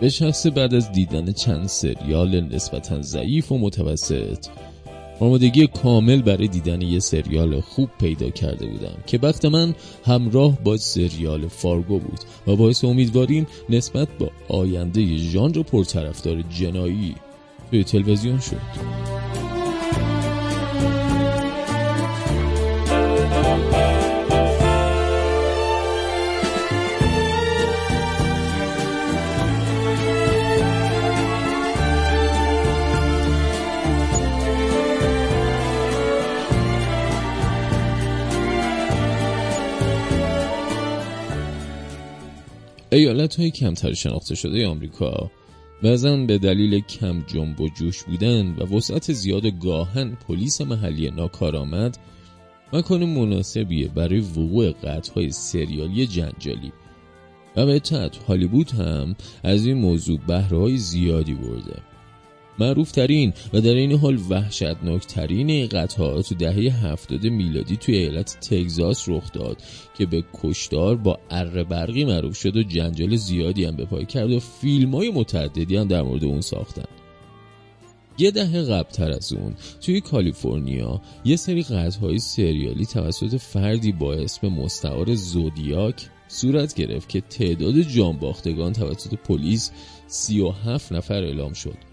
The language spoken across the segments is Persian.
به شخص بعد از دیدن چند سریال نسبتا ضعیف و متوسط. آمادگی کامل برای دیدن یه سریال خوب پیدا کرده بودم که وقت من همراه با سریال فارگو بود و باعث امیدواریم نسبت با آینده ژانر پرطرفدار جنایی توی تلویزیون شد. ایالت های کمتر شناخته شده آمریکا بعضا به دلیل کم جنب و جوش بودن و وسعت زیاد گاهن پلیس محلی ناکارآمد مکان مناسبیه برای وقوع های سریالی جنجالی. و به تحت هالیوود هم از این موضوع بهره زیادی برده. معروف ترین و در این حال وحشتناک ترین قطعه تو دهه هفتاد میلادی توی ایالت تگزاس رخ داد که به کشتار با اره برقی معروف شد و جنجال زیادی هم به پای کرد و فیلم های متعددی هم در مورد اون ساختن. یه دهه قبلتر از اون توی کالیفرنیا یه سری های سریالی توسط فردی با اسم مستعار زودیاک صورت گرفت که تعداد جانباختگان توسط پلیس 37 نفر اعلام شد.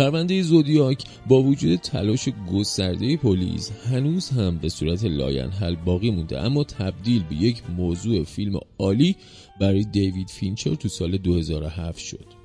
پرونده زودیاک با وجود تلاش گسترده پلیس هنوز هم به صورت لاینحل باقی مونده اما تبدیل به یک موضوع فیلم عالی برای دیوید فینچر تو سال 2007 شد.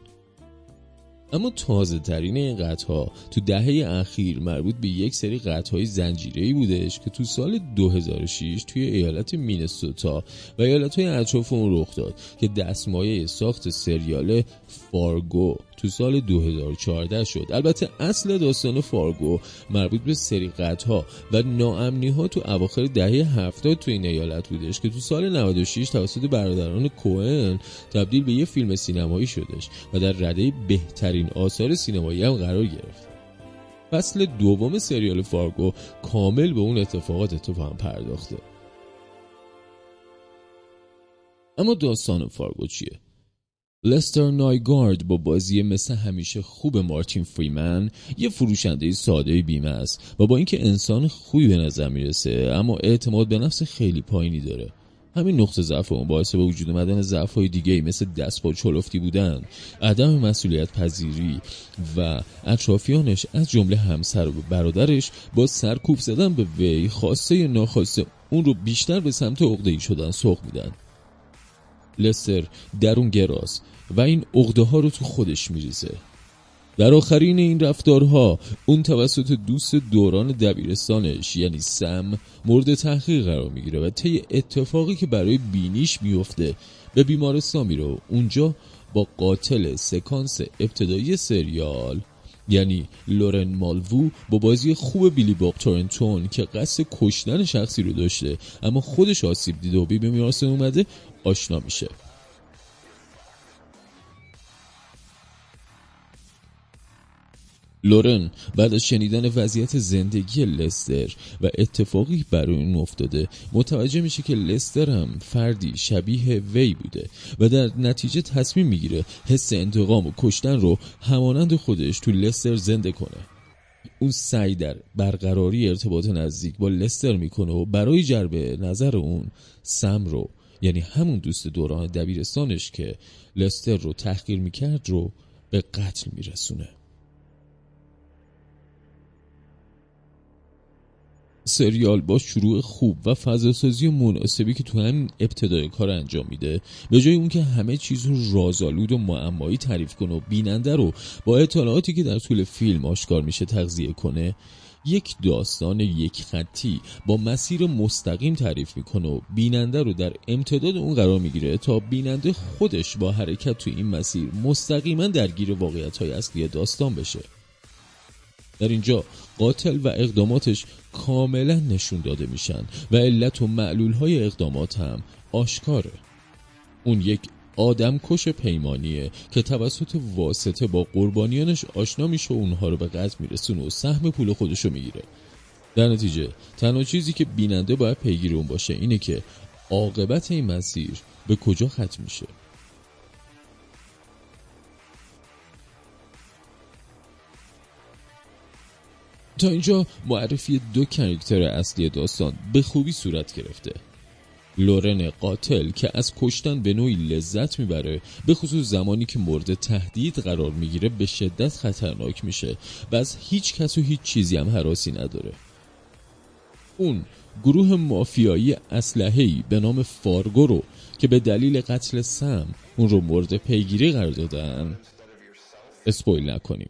اما تازه ترین این قتل ها تو دهه اخیر مربوط به یک سری قتل های زنجیری بودش که تو سال 2006 توی ایالت مینسوتا و ایالت های اطراف اون رخ داد که دستمایه ساخت سریال فارگو تو سال 2014 شد. البته اصل داستان فارگو مربوط به سری ها و ناامنی ها تو اواخر دهه 70 تو این ایالت بودش که تو سال 96 توسط برادران کوهن تبدیل به یه فیلم سینمایی شدش و در رده بهترین آثار سینمایی هم قرار گرفت. فصل دوم سریال فارگو کامل به اون اتفاقات تو هم پرداخته. اما داستان فارگو چیه؟ لستر نایگارد با بازی مثل همیشه خوب مارتین فریمن یه فروشنده ساده بیمه است و با اینکه انسان خوبی به نظر می‌رسه اما اعتماد به نفس خیلی پایینی داره. همین نقطه ضعف اون باعث به وجود اومدن ضعف های دیگه مثل دست با چلفتی بودن عدم مسئولیت پذیری و اطرافیانش از جمله همسر و برادرش با سرکوب زدن به وی خواسته یا ناخواسته اون رو بیشتر به سمت عقده شدن سوق میدن. لستر درون گراز. و این عقده ها رو تو خودش میریزه. در آخرین این رفتارها اون توسط دوست دوران دبیرستانش یعنی سم مورد تحقیق قرار می‌گیره و طی اتفاقی که برای بینیش میفته به بیمارستان میره اونجا با قاتل سکانس ابتدایی سریال یعنی لورن مالوو با بازی خوب بیلی باب تورنتون که قصد کشتن شخصی رو داشته اما خودش آسیب دیده و بی بیمارستان اومده آشنا میشه. لورن بعد از شنیدن وضعیت زندگی لستر و اتفاقی برای اون افتاده متوجه میشه که لستر هم فردی شبیه وی بوده و در نتیجه تصمیم می‌گیره حس انتقام و کشتن رو همانند خودش تو لستر زنده کنه. اون سعی در برقراری ارتباط نزدیک با لستر می‌کنه و برای جرب نظر اون سم رو یعنی همون دوست دوران دبیرستانش که لستر رو تحقیر می‌کرد رو به قتل میرسونه. سریال با شروع خوب و فضاسازی مناسبی که تو همین ابتدای کار انجام میده به جای اون که همه چیز رو رازآلود و معمایی تعریف کنه و بیننده رو با اطلاعاتی که در طول فیلم آشکار میشه تغذیه کنه یک داستان یک خطی با مسیر مستقیم تعریف می‌کنه و بیننده رو در امتداد اون قرار می‌گیره تا بیننده خودش با حرکت تو این مسیر مستقیما درگیر واقعیت های اصلی داستان بشه. در اینجا قاتل و اقداماتش کاملا نشون داده میشن و علت و معلول های اقدامات هم آشکاره. اون یک آدم کش پیمانیه که توسط واسطه با قربانیانش آشنا میشه و اونها رو به قتل میرسونه و سهم پول خودشو می‌گیره. در نتیجه تنها چیزی که بیننده باید پیگیر اون باشه اینه که عاقبت این مسیر به کجا ختم میشه. تا اینجا معرفی دو character اصلی داستان به خوبی صورت گرفته. لورن قاتل که از کشتن به نوعی لذت می‌بره به خصوص زمانی که مورد تهدید قرار می‌گیره به شدت خطرناک میشه و از هیچ کس و هیچ چیزی هم هراسی نداره. اون گروه مافیایی اسلحه‌ای به نام فارگو رو که به دلیل قتل سم اون رو مورد پیگیری قرار دادن. اسپویل نکنیم.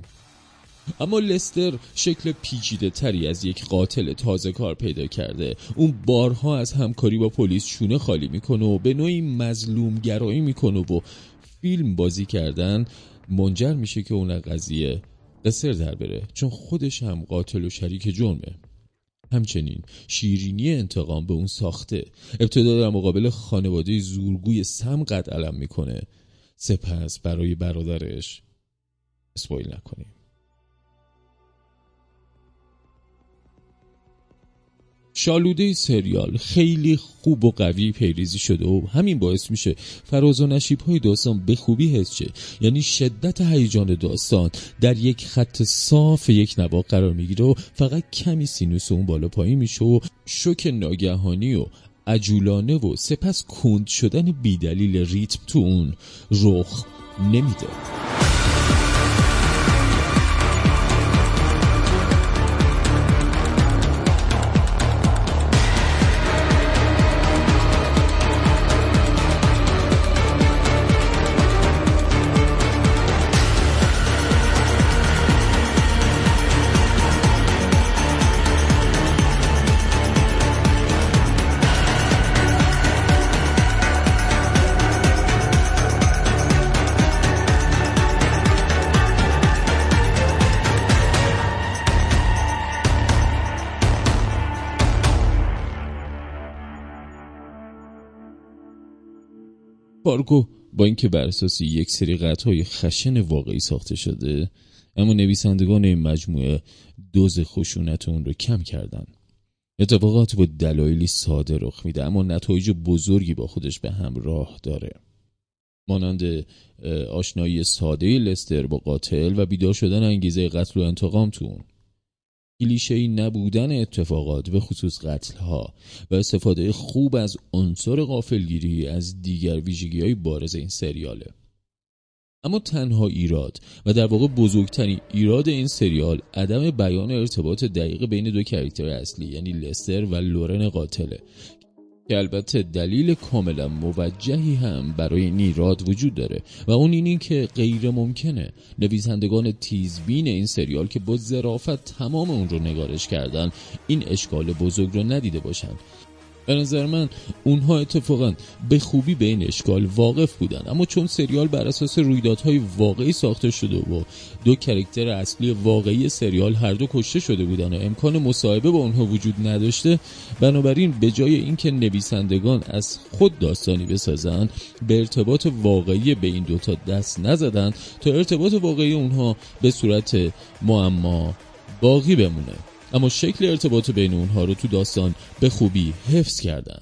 اما لستر شکل پیچیده تری از یک قاتل تازه کار پیدا کرده. اون بارها از همکاری با پلیس شونه خالی می‌کنه و به نوعی مظلوم گرایی می‌کنه و فیلم بازی کردن منجر میشه که اون قضیه لستر در بره. چون خودش هم قاتل و شریک جرمه. همچنین شیرینی انتقام به اون ساخته. ابتدا در مقابل خانواده زورگوی سم قد علم می‌کنه. سپس برای برادرش اسپویل نکنیم. شالوده سریال خیلی خوب و قوی پیریزی شده و همین باعث میشه فراز و نشیب های داستان به خوبی حس شه. یعنی شدت هیجان داستان در یک خط صاف یک نواق قرار می‌گیره و فقط کمی سینوس اون بالا پایین میشه و شوک ناگهانی و عجولانه و سپس کند شدن بیدلیل ریتم تو اون رخ نمیده. فارگو با اینکه بر اساس یک سری قطعای خشن واقعی ساخته شده اما نویسندگان این مجموعه دوز خشونت اون رو کم کردن. اتفاقات با دلایلی ساده رخ میده اما نتایج بزرگی با خودش به همراه داره. مانند آشنایی ساده لستر با قاتل و بیدار شدن انگیزه قتل و انتقام تو اون. کلیشه‌ای نبودن اتفاقات به خصوص قتل ها و استفاده خوب از عنصر غافلگیری از دیگر ویژگی های بارز این سریاله. اما تنها ایراد و در واقع بزرگترین ایراد این سریال عدم بیان ارتباط دقیق بین دو کرکتر اصلی یعنی لستر و لورن قاتله که البته دلیل کاملا موجهی هم برای نیراد وجود داره و اون اینی که غیر ممکنه. نویسندگان تیزبین این سریال که با ظرافت تمام اون رو نگارش کردن این اشکال بزرگ رو ندیده باشن. به نظر من اونها اتفاقا به خوبی به این اشکال واقف بودن. اما چون سریال بر اساس رویدادهای واقعی ساخته شده و دو کرکتر اصلی واقعی سریال هر دو کشته شده بودن و امکان مصاحبه با اونها وجود نداشته بنابراین به جای اینکه نویسندگان از خود داستانی بسازن به ارتباط واقعی به این دوتا دست نزدن تا ارتباط واقعی اونها به صورت معما باقی بمونه. اما شکل ارتباط بین اونها رو تو داستان به خوبی حفظ کردن.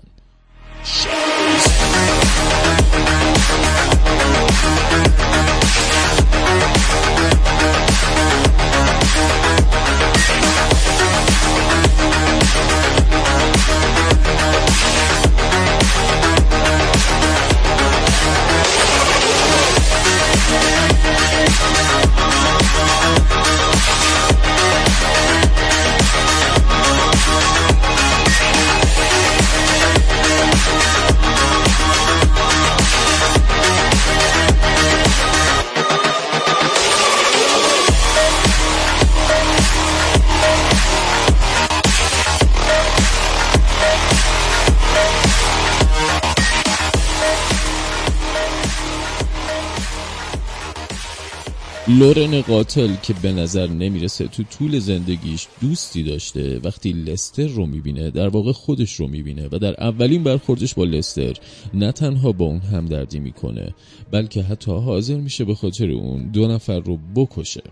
لورن قاتل که به نظر نمی‌رسه تو طول زندگیش دوستی داشته وقتی لستر رو می‌بینه در واقع خودش رو می‌بینه و در اولین برخوردش با لستر نه تنها با اون همدردی می‌کنه بلکه حتی حاضر میشه به خاطر اون دو نفر رو بکشه.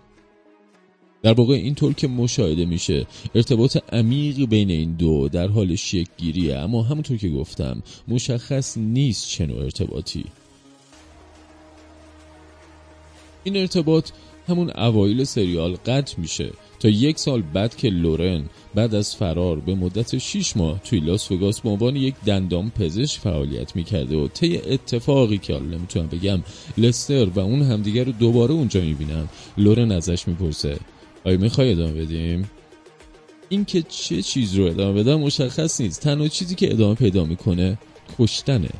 در واقع اینطور که مشاهده میشه ارتباط عمیقی بین این دو در حال شکل اما همونطور که گفتم مشخص نیست چه ارتباطی. این ارتباط همون اوایل سریال قطع میشه تا یک سال بعد که لورن بعد از فرار به مدت 6 ماه توی لاس وگاس به عنوان یک دندان پزشک فعالیت می‌کرده و طی اتفاقی که حالا نمی‌تونم بگم لستر و اون همدیگر رو دوباره اونجا می‌بینن. لورن ازش می‌پرسه آیا می‌خوای ادامه بدیم؟ این که چه چیز رو ادامه بدم مشخص نیست. تنها چیزی که ادامه پیدا می‌کنه کشتنه.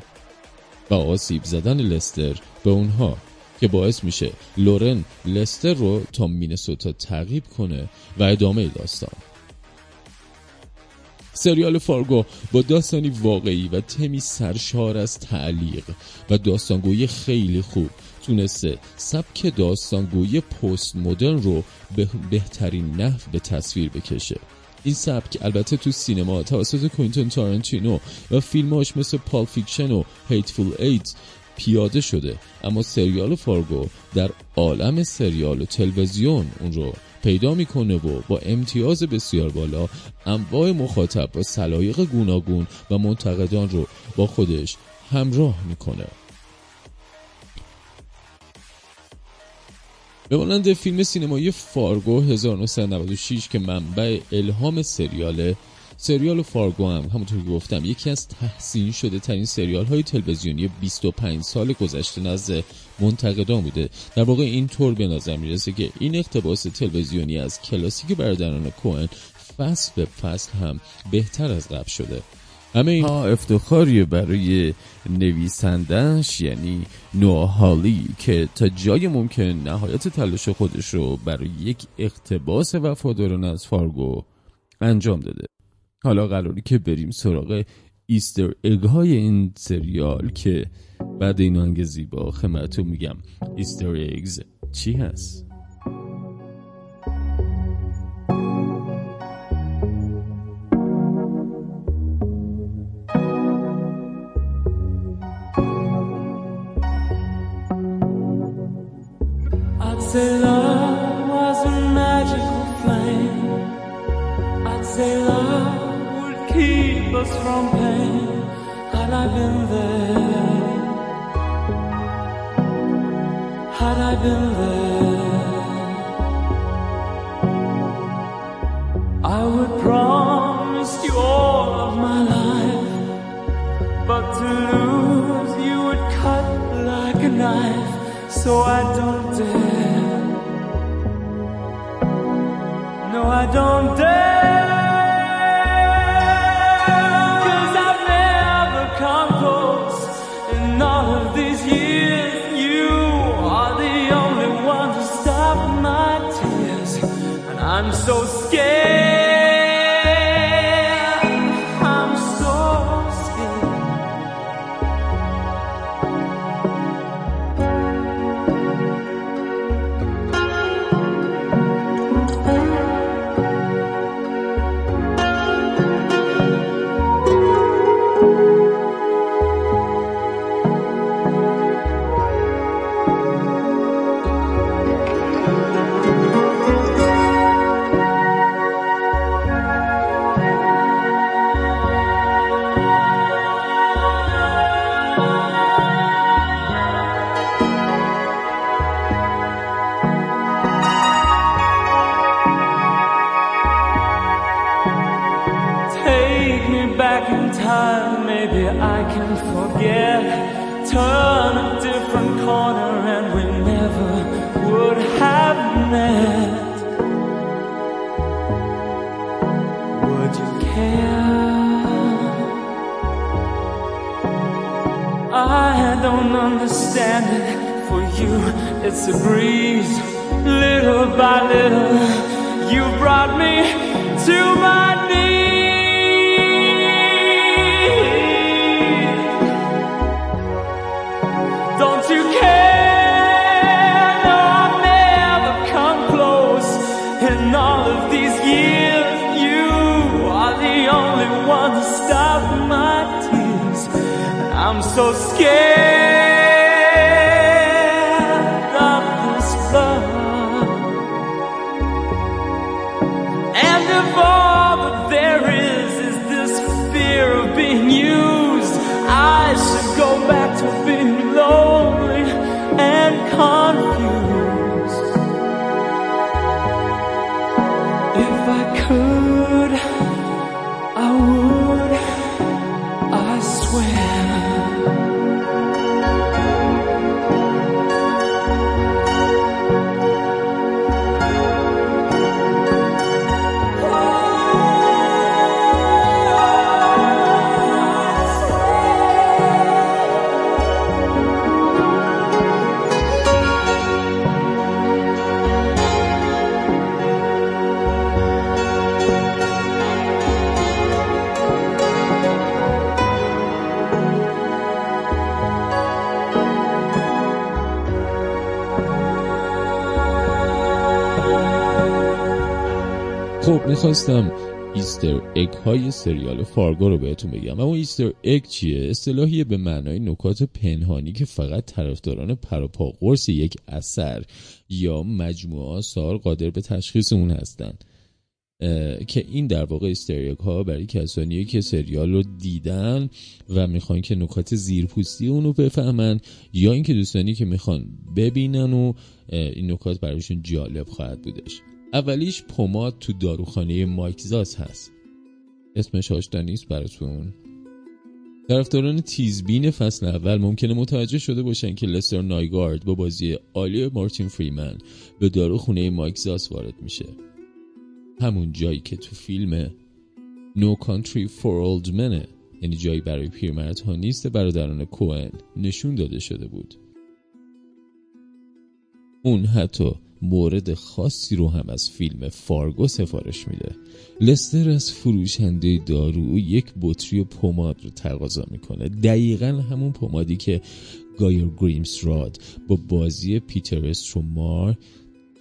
و آسیب زدن لستر به اونها. که باعث میشه لورن لستر رو تا مینسوتا تعقیب کنه و ادامه داستان. سریال فارگو با داستانی واقعی و تمی سرشار از تعلیق و داستانگویی خیلی خوب تونسته سبک داستانگویی پست مدرن رو به بهترین نحو به تصویر بکشه. این سبک البته تو سینما توسط کوئنتین تارانتینو و فیلماش مثل Pulp Fiction و Hateful Eight پیاده شده اما سریال فارگو در عالم سریال و تلویزیون اون رو پیدا می‌کنه و با امتیاز بسیار بالا انواع مخاطب با سلایق گوناگون و منتقدان رو با خودش همراه می‌کنه. به مانند فیلم سینمایی فارگو 1996 که منبع الهام سریاله سریال فارگو هم همونطور که گفتم یکی از تحسین شده ترین سریال های تلویزیونی 25 سال گذشته نزد منتقدان بوده. در واقع این طور به نظر می‌رسه که این اقتباس تلویزیونی از کلاسیک برادران کوهن فصل به فصل هم بهتر از قبل شده. همه اینها افتخاری برای نویسندش یعنی نوآ هاولی که تا جای ممکن نهایت تلاش خودش رو برای یک اقتباس وفادارانه از فارگو انجام داده. حالا قراری که بریم سراغ ایستر اگ های این سریال که بعد این آنگ زیبا خدمتتون میگم. ایستر اگز چی هست؟ From pain had I been there? Had I been there? I would promise you all of my life but to lose you would cut like a knife so I don't dare. No I don't dare I'm so scared. maybe I can forget. Turn a different corner and we never would have met. Would you care? I don't understand it. For you, it's a breeze. Little by little, you brought me to my knees. I'm so scared. خب می‌خواستم Easter egg های سریال فارگو رو بهتون بگم. اما Easter egg چیه؟ اصطلاحی به معنای نکات پنهانی که فقط طرفداران پروپا قرص یک اثر یا مجموعه آثار قادر به تشخیص اون هستند که این در واقع Easter egg ها برای کسانیه که سریال رو دیدن و می‌خوان که نکات زیرپوستی اونو بفهمن یا اینکه دوستانی که می‌خوان ببینن و این نکات برایشون جالب خواهد بودش. اولیش پماد تو داروخانه مایکزاس هست. اسمش آشنا نیست براتون. طرفداران تیزبین فصل اول ممکنه متوجه شده باشن که لستر نایگارد با بازی عالی مارتین فریمن به داروخونه مایکزاس وارد میشه. همون جایی که تو فیلم No Country for Old Men یعنی جایی برای پیرمردها نیست برادران کوئن نشون داده شده بود. اون حتی مورد خاصی رو هم از فیلم فارگو سفارش میده. لستر از فروشنده دارو یک بطری پماد رو تقاضا می‌کنه. دقیقا همون پمادی که گایر گریمز راد با بازی پیتر استورماره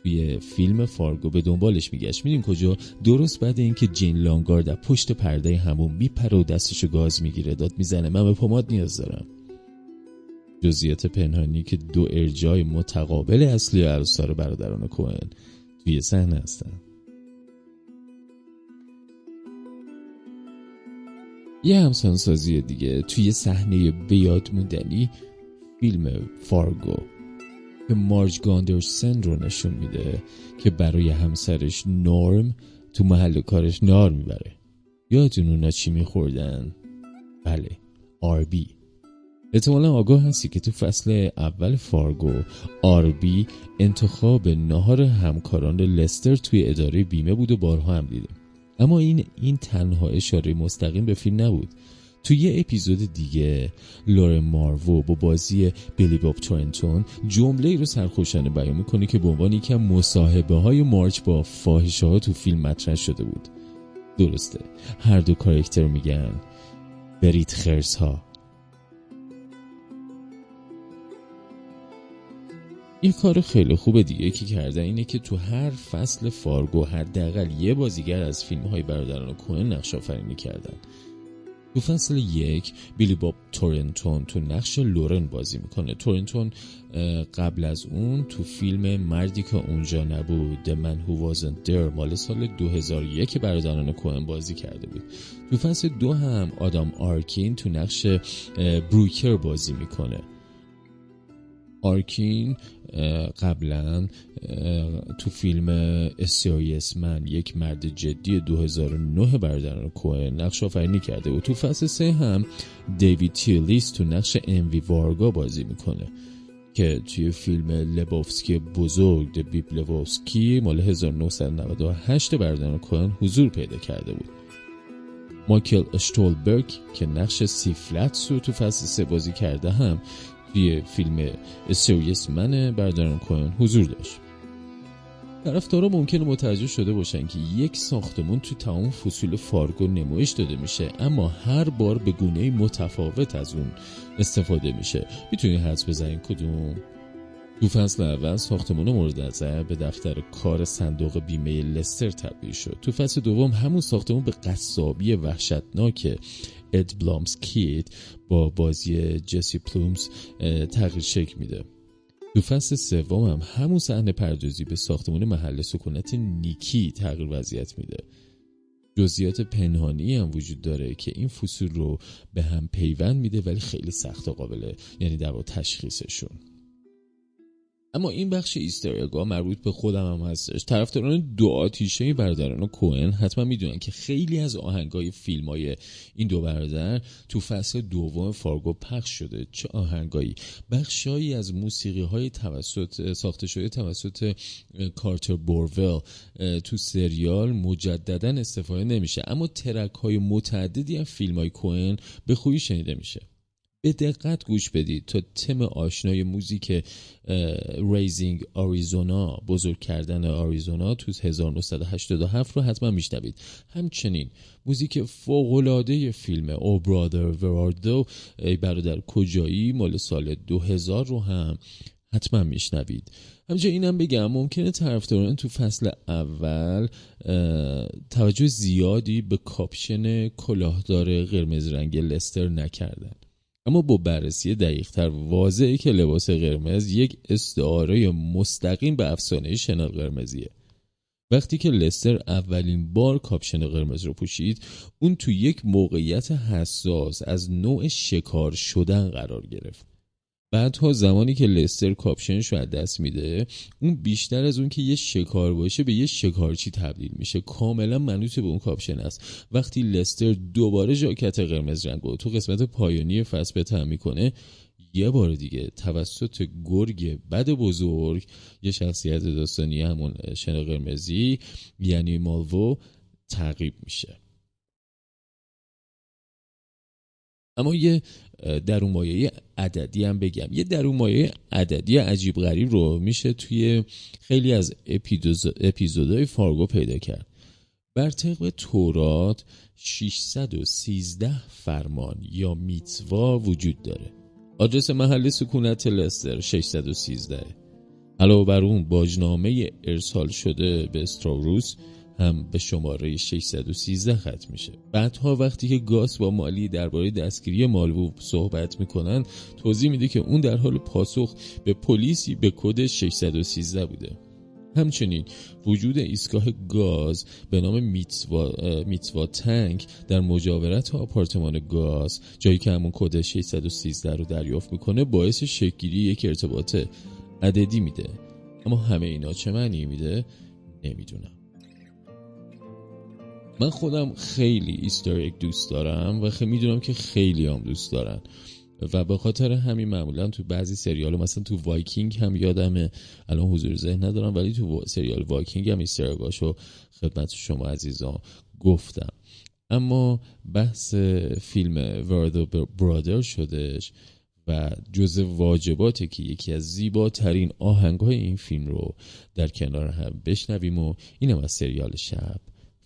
توی فیلم فارگو به دنبالش میگشت. میدین کجا؟ درست بعد اینکه جین لانگارد از پشت پرده حموم میپره و دستشو گاز می‌گیره داد می‌زنه. من به پماد نیاز دارم. جزئیات پنهانی که دو ارجای متقابل اصلی عروسار برادران کوهن توی صحنه هستن. یه همسانسازی دیگه توی صحنه بیاد موندنی فیلم فارگو که مارج گاندرسن رو نشون میده که برای همسرش نورم تو محل کارش نار می‌بره. یادتون اونا چی میخوردن؟ بله آربی احتمالا آگاه هستی که تو فصل اول فارگو آربی انتخاب نهار همکاران لستر توی اداره بیمه بود و بارها هم دیدیم اما این این تنها اشاره مستقیم به فیلم نبود. توی یه اپیزود دیگه لور مارو با بازی بیلی باب تورنتون جمله ای رو سرخوشانه بیان می‌کنه که به عنوان یکم مصاحبه های مارج با فاحشه ها تو فیلم مطرح شده بود. درسته. هر دو کارکتر میگن برید خرس ها این کار خیلی خوبه دیگه که کرده اینه که تو هر فصل فارگو حداقل یه بازیگر از فیلم های برادران کوهن نقش آفرینی کردن. تو فصل یک بیلی باب تورنتون تو نقش لورن بازی می‌کنه. تورنتون قبل از اون تو فیلم مردی که اونجا نبود The Man Who Wasn't There مال سال 2001 برادران کوهن بازی کرده بود. تو فصل دو هم آدام آرکین تو نقش بروکر بازی می‌کنه. آرکین قبلا تو فیلم Serious Man یک مرد جدی 2009 برادران کوهن نقش آفرینی کرده و تو فصل سه هم دیوید تیولیس تو نقش انوی وارگا بازی می‌کنه که توی فیلم لبوفسکی بزرگ Big Lebowski مال 1998 برادران کوهن حضور پیدا کرده بود. مایکل اشتولبرگ که نقش سای فلتز رو تو فصل سه بازی کرده هم توی فیلم Serious Man برادران کوهن حضور داشت. طرفدارا ممکنه متوجه شده باشن که یک ساختمون تو تمام فصول فارگو نمایش داده میشه اما هر بار به گونه متفاوت از اون استفاده میشه. می‌تونی حدس بزنین کدوم؟ تو فصل اول ساختمان مورد نظر به دفتر کار صندوق بیمه لستر تبدیل شد. تو فصل دوم همون ساختمون به قصابی وحشتناک اد بلامکوئیست با بازی جسی پلومز تغییر شکل میده. تو فصل سوم هم همون صحنه پردازی به ساختمان محل سکونت نیکی تغییر وضعیت میده. جزئیات پنهانی هم وجود داره که این فصول رو به هم پیوند میده ولی خیلی سخت و قابله یعنی در تشخیصشون. اما این بخش Easter مربوط به خودم هم هستش. طرفداران دو آتیشه برادران کوهن حتما می‌دونن که خیلی از آهنگای فیلم های این دو برادر تو فصل دوم فارگو پخش شده. چه آهنگایی؟ بخشایی از موسیقی های توسط ساخته شده توسط کارتر بورول تو سریال مجددا استفاده نمیشه. اما ترک های متعددی از فیلم های کوهن به خوبی شنیده میشه. به دقت گوش بدید تا تم آشنای موزیک Raising Arizona بزرگ کردن آریزونا تو 1987 رو حتما میشنوید. همچنین موزیک فوقلاده فیلم او برادر وراردو ای برادر کجایی؟ مال سال 2000 رو هم حتما میشنوید. همچنین اینم بگم ممکنه طرفداران تو فصل اول توجه زیادی به کاپشن کلاهدار قرمز رنگ لستر نکردن. اما با بررسی دقیقتر واضحه که لباس قرمز یک استعاره مستقیم به افسانه شنل قرمزیه. وقتی که لستر اولین بار کاپشن قرمز رو پوشید اون تو یک موقعیت حساس از نوع شکار شدن قرار گرفت. بعدها زمانی که لستر کاپشنش رو از دست میده اون بیشتر از اون که یه شکار باشه به یه شکارچی تبدیل میشه. کاملا منوط به اون کاپشن است. وقتی لستر دوباره ژاکت قرمز رنگ تو قسمت پایانی فصل بتن می‌کنه یه بار دیگه توسط گرگ بد بزرگ یه شخصیت داستانی همون شن قرمزی یعنی مالوو تعقیب میشه. اما یه در مایه عددی هم بگم. یه در مایه عددی عجیب غریب رو میشه توی خیلی از اپیزودهای فارگو پیدا کرد. بر طبق تورات 613 فرمان یا میتوا وجود داره. آدرس محل سکونت لستر 613 علاوه بر اون باجنامه ارسال شده به استراوروس هم به شماره 613 ختم میشه. بعدها وقتی که گاس با مالی درباره دستگیری مالوو صحبت می‌کنن توضیح میده که اون در حال پاسخ به پلیسی به کد 613 بوده. همچنین وجود ایستگاه گاز به نام میتوا, میتوا تنک در مجاورت آپارتمان گاز جایی که همون کد 613 رو دریافت می‌کنه باعث شکگیری یک ارتباط عددی میده. اما همه اینا چه معنی میده؟ نمی‌دونم. من خودم خیلی Easter دوست دارم و خیلی می‌دونم که خیلی هم دوست دارن. و به خاطر همین معمولا تو بعضی سریال مثلا تو وایکینگ هم یادمه. الان حضور ذهن ندارم ولی تو سریال وایکینگ هم Easter egg هاشو خدمت شما عزیزان گفتم. اما بحث فیلم ورد برادر شدش و جز واجباته که یکی از زیباترین آهنگهای این فیلم رو در کنار هم بشنویم و اینم از سریال شب.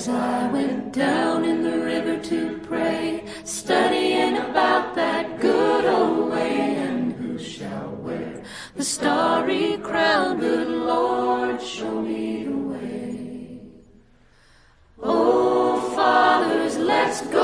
As I went down in the river to pray, studying about that good old way, and who shall wear the starry crown, good Lord, show me the way. Oh, fathers, let's go